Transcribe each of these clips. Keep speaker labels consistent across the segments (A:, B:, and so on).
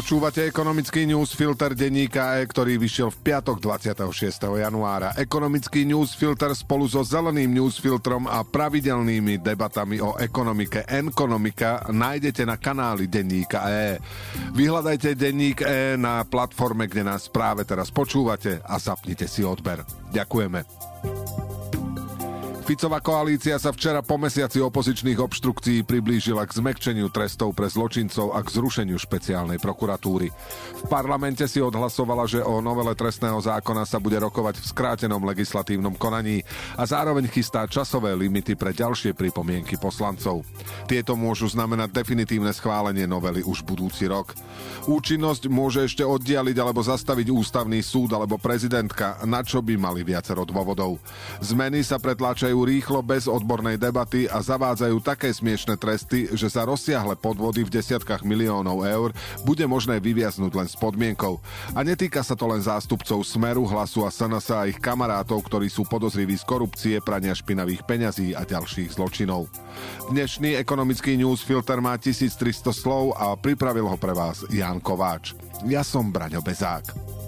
A: Počúvate ekonomický newsfilter denníka E, ktorý vyšiel v piatok 26. januára. Ekonomický newsfilter spolu so zeleným newsfiltrom a pravidelnými debatami o ekonomike Enkonomika nájdete na kanáli denníka E. Vyhľadajte denník E na platforme, kde nás práve teraz počúvate a zapnite si odber. Ďakujeme. Ficová koalícia sa včera po mesiaci opozičných obštrukcií priblížila k zmekčeniu trestov pre zločincov a k zrušeniu špeciálnej prokuratúry. V parlamente si odhlasovala, že o novele trestného zákona sa bude rokovať v skrátenom legislatívnom konaní a zároveň chystá časové limity pre ďalšie pripomienky poslancov. Tieto môžu znamenať definitívne schválenie novely už budúci rok. Účinnosť môže ešte oddialiť alebo zastaviť ústavný súd alebo prezidentka, na čo by mali viacero dôvodov. Zmeny sa pretláčajú rýchlo bez odbornej debaty a zavádzajú také smiešne tresty, že sa rozsiahle podvody v desiatkách miliónov eur bude možné vyviaznuť len s podmienkou. A netýka sa to len zástupcov Smeru, Hlasu a SNS a ich kamarátov, ktorí sú podozriví z korupcie, prania špinavých peňazí a ďalších zločinov. Dnešný ekonomický newsfilter má 1300 slov a pripravil ho pre vás Jan Kováč. Ja som Braňo Bezák.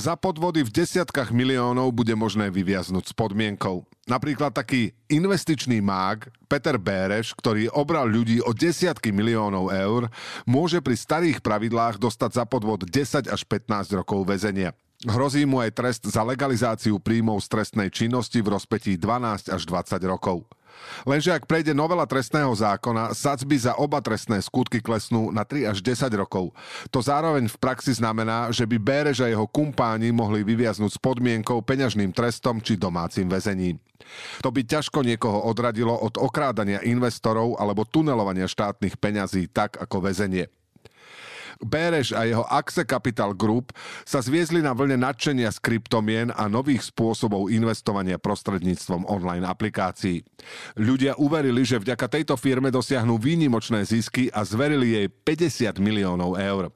A: Za podvody v desiatkách miliónov bude možné vyviaznuť s podmienkou. Napríklad taký investičný mák Peter Béreš, ktorý obral ľudí o desiatky miliónov eur, môže pri starých pravidlách dostať za podvod 10 až 15 rokov väzenia. Hrozí mu aj trest za legalizáciu príjmov z trestnej činnosti v rozpetí 12 až 20 rokov. Lenže ak prejde novela trestného zákona, sadzby za oba trestné skutky klesnú na 3 až 10 rokov. To zároveň v praxi znamená, že by Bérež a jeho kumpáni mohli vyviaznuť s podmienkou peňažným trestom či domácim väzením. To by ťažko niekoho odradilo od okrádania investorov alebo tunelovania štátnych peňazí tak ako väzenie. Béreš a jeho Axe Capital Group sa zviezli na vlne nadšenia z kryptomien a nových spôsobov investovania prostredníctvom online aplikácií. Ľudia uverili, že vďaka tejto firme dosiahnu výnimočné zisky a zverili jej 50 miliónov eur.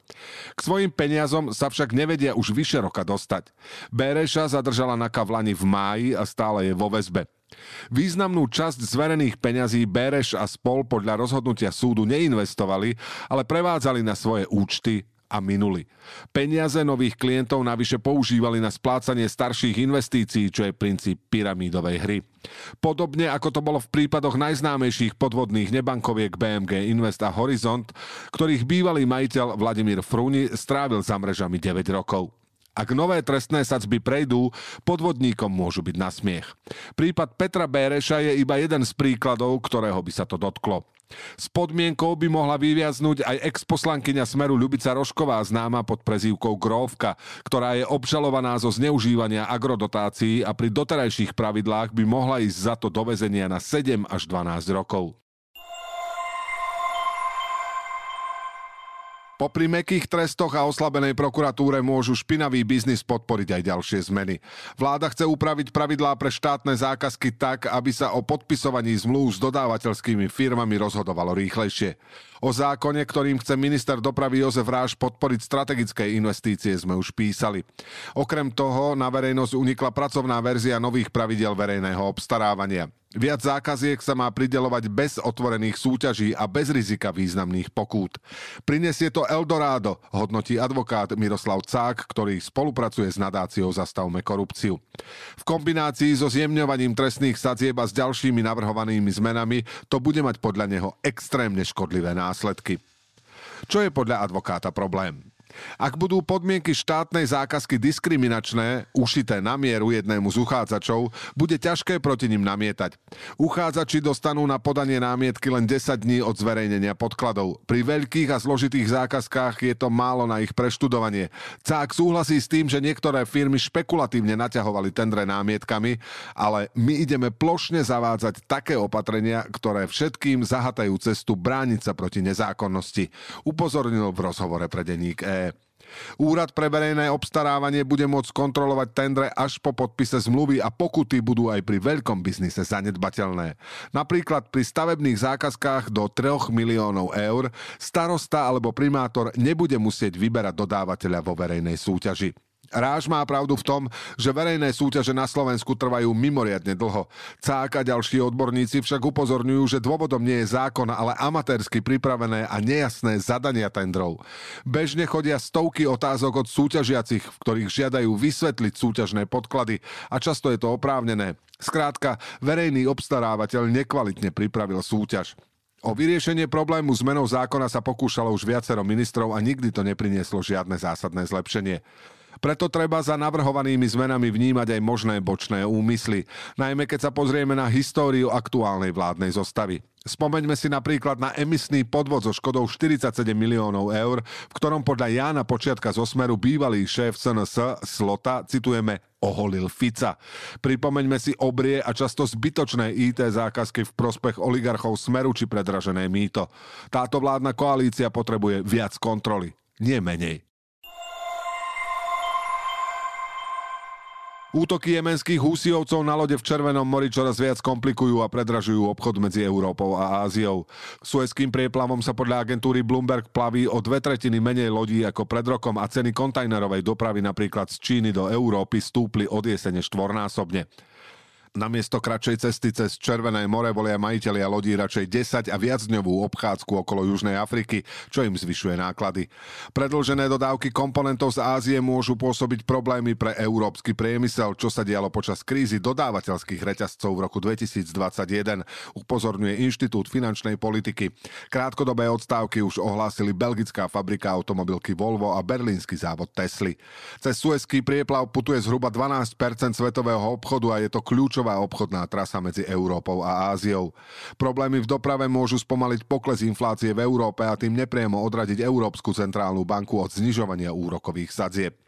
A: K svojim peniazom sa však nevedia už vyše roka dostať. Béreša zadržala na kavlani v máji a stále je vo väzbe. Významnú časť zverených peňazí Bereš a spol podľa rozhodnutia súdu neinvestovali, ale prevádzali na svoje účty a minuli. Peniaze nových klientov navyše používali na splácanie starších investícií, čo je princíp pyramídovej hry. Podobne ako to bolo v prípadoch najznámejších podvodných nebankoviek BMG Invest a Horizont, ktorých bývalý majiteľ Vladimír Frúni strávil za mrežami 9 rokov. Ak nové trestné sadzby prejdú, podvodníkom môžu byť na smiech. Prípad Petra Béreša je iba jeden z príkladov, ktorého by sa to dotklo. S podmienkou by mohla vyviaznúť aj ex-poslankyňa Smeru Ľubica Rošková, známa pod prezývkou Gróvka, ktorá je obžalovaná zo zneužívania agrodotácií a pri doterajších pravidlách by mohla ísť za to do väzenia na 7 až 12 rokov. Popri mekých trestoch a oslabenej prokuratúre môžu špinavý biznis podporiť aj ďalšie zmeny. Vláda chce upraviť pravidlá pre štátne zákazky tak, aby sa o podpisovaní zmluv s dodávateľskými firmami rozhodovalo rýchlejšie. O zákone, ktorým chce minister dopravy Jozef Ráš podporiť strategické investície, sme už písali. Okrem toho na verejnosť unikla pracovná verzia nových pravidel verejného obstarávania. Viac zákaziek sa má pridelovať bez otvorených súťaží a bez rizika významných pokút. Prinesie to Eldorado, hodnotí advokát Miroslav Cák, ktorý spolupracuje s nadáciou Zastavme korupciu. V kombinácii so zjemňovaním trestných sadzieb a s ďalšími navrhovanými zmenami to bude mať podľa neho extrémne škodlivé následky. Čo je podľa advokáta problém? Ak budú podmienky štátnej zákazky diskriminačné, ušité na mieru jednému z uchádzačov, bude ťažké proti ním namietať. Uchádzači dostanú na podanie námietky len 10 dní od zverejnenia podkladov. Pri veľkých a zložitých zákazkách je to málo na ich preštudovanie. Cák súhlasí s tým, že niektoré firmy špekulatívne naťahovali tendre námietkami, ale my ideme plošne zavádzať také opatrenia, ktoré všetkým zahatajú cestu brániť sa proti nezákonnosti, upozornil v rozhovore pre denník E. Úrad pre verejné obstarávanie bude môcť kontrolovať tendre až po podpise zmluvy a pokuty budú aj pri veľkom biznise zanedbateľné. Napríklad pri stavebných zákazkách do 3 miliónov eur starosta alebo primátor nebude musieť vyberať dodávateľa vo verejnej súťaži. Ráž má pravdu v tom, že verejné súťaže na Slovensku trvajú mimoriadne dlho. Cák a ďalší odborníci však upozorňujú, že dôvodom nie je zákon, ale amatérsky pripravené a nejasné zadania tendrov. Bežne chodia stovky otázok od súťažiacich, v ktorých žiadajú vysvetliť súťažné podklady a často je to oprávnené. Skrátka, verejný obstarávateľ nekvalitne pripravil súťaž. O vyriešenie problému zmenou zákona sa pokúšalo už viacero ministrov a nikdy to neprinieslo žiadne zásadné zlepšenie. Preto treba za navrhovanými zmenami vnímať aj možné bočné úmysly, najmä keď sa pozrieme na históriu aktuálnej vládnej zostavy. Spomeňme si napríklad na emisný podvod so škodou 47 miliónov eur, v ktorom podľa Jána Počiatka zo Smeru bývalý šéf SNS Slota, citujeme, oholil Fica. Pripomeňme si obrie a často zbytočné IT zákazky v prospech oligarchov Smeru či predražené mýto. Táto vládna koalícia potrebuje viac kontroly, nie menej. Útoky jemenských húsiovcov na lode v Červenom mori čoraz viac komplikujú a predražujú obchod medzi Európou a Áziou. Suezkým prieplavom sa podľa agentúry Bloomberg plaví o dve tretiny menej lodí ako pred rokom a ceny kontajnerovej dopravy napríklad z Číny do Európy stúpli od jesene štvornásobne. Namiesto kratšej cesty cez Červené more volia majiteľia lodí radšej 10 a viacdňovú obchádzku okolo Južnej Afriky, čo im zvyšuje náklady. Predlžené dodávky komponentov z Ázie môžu pôsobiť problémy pre európsky priemysel, čo sa dialo počas krízy dodávateľských reťazcov v roku 2021, upozorňuje Inštitút finančnej politiky. Krátkodobé odstávky už ohlásili belgická fabrika automobilky Volvo a berlínsky závod Tesly. Cez Suezký prieplav putuje zhruba 12% svetového obchodu a je to kľúčové kľúčová obchodná trasa medzi Európou a Áziou. Problémy v doprave môžu spomaliť pokles inflácie v Európe a tým nepriamo odradiť Európsku centrálnu banku od znižovania úrokových sadzieb.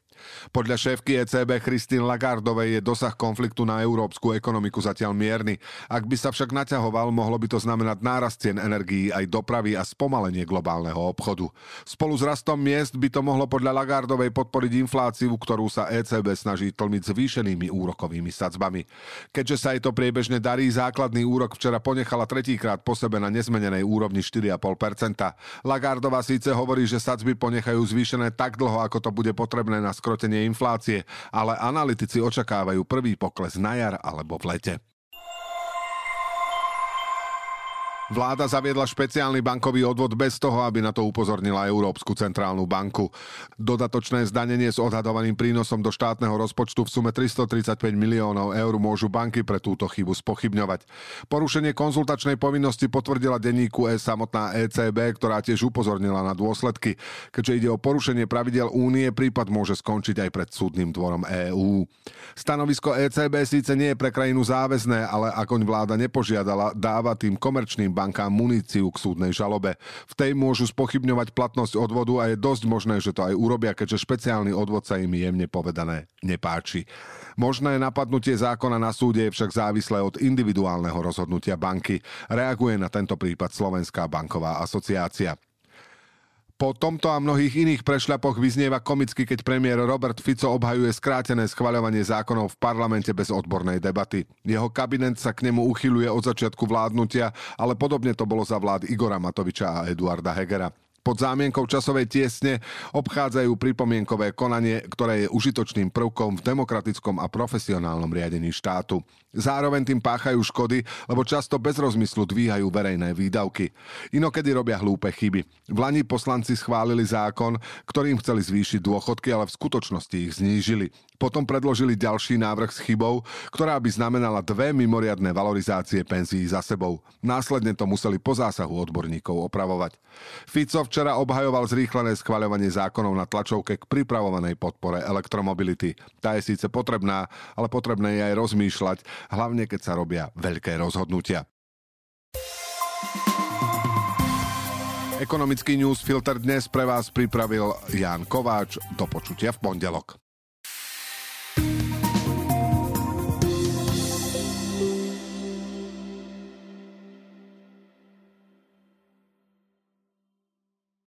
A: Podľa šéfky ECB Christine Lagardovej je dosah konfliktu na európsku ekonomiku zatiaľ mierny. Ak by sa však naťahoval, mohlo by to znamenať nárast cien energií aj dopravy a spomalenie globálneho obchodu. Spolu s rastom miest by to mohlo podľa Lagardovej podporiť infláciu, ktorú sa ECB snaží tlmiť zvýšenými úrokovými sadzbami. Keďže sa jej to priebežne darí, základný úrok včera ponechala tretíkrát po sebe na nezmenenej úrovni 4,5%. Lagardová síce hovorí, že sadzby ponechajú zvýšené tak dlho, ako to bude potrebné na skrotenie inflácie, ale analytici očakávajú prvý pokles na jar alebo v lete. Vláda zaviedla špeciálny bankový odvod bez toho, aby na to upozornila Európsku centrálnu banku. Dodatočné zdanenie s odhadovaným prínosom do štátneho rozpočtu v sume 335 miliónov eur môžu banky pre túto chybu spochybňovať. Porušenie konzultačnej povinnosti potvrdila denníku E samotná ECB, ktorá tiež upozornila na dôsledky. Keďže ide o porušenie pravidel únie, prípad môže skončiť aj pred súdnym dvorom EÚ. Stanovisko ECB síce nie je pre krajinu záväzné, ale akoň vláda nepožiadala, dáva tým komerčným bankám muníciu k súdnej žalobe. V tej môžu spochybňovať platnosť odvodu a je dosť možné, že to aj urobia, keďže špeciálny odvod sa im jemne povedané nepáči. Možné napadnutie zákona na súde je však závislé od individuálneho rozhodnutia banky. Reaguje na tento prípad Slovenská banková asociácia. Po tomto a mnohých iných prešľapoch vyznieva komicky, keď premiér Robert Fico obhajuje skrátené schvaľovanie zákonov v parlamente bez odbornej debaty. Jeho kabinet sa k nemu uchyluje od začiatku vládnutia, ale podobne to bolo za vlád Igora Matoviča a Eduarda Hegera pod zámienkou časovej tiesne obchádzajú pripomienkové konanie, ktoré je užitočným prvkom v demokratickom a profesionálnom riadení štátu. Zároveň tým páchajú škody, lebo často bez rozmyslu dvíhajú verejné výdavky. Inokedy robia hlúpe chyby. V Lani poslanci schválili zákon, ktorým chceli zvýšiť dôchodky, ale v skutočnosti ich znížili. Potom predložili ďalší návrh s chybou, ktorá by znamenala dve mimoriadné valorizácie penzií za sebou. Následne to museli po zásahu odborníkov opravovať. Fico včera obhajoval zrýchlené schvaľovanie zákonov na tlačovke k pripravovanej podpore elektromobility. Tá je síce potrebná, ale potrebné je aj rozmýšľať, hlavne keď sa robia veľké rozhodnutia. Ekonomický newsfilter dnes pre vás pripravil Jan Kováč. Do počutia v pondelok.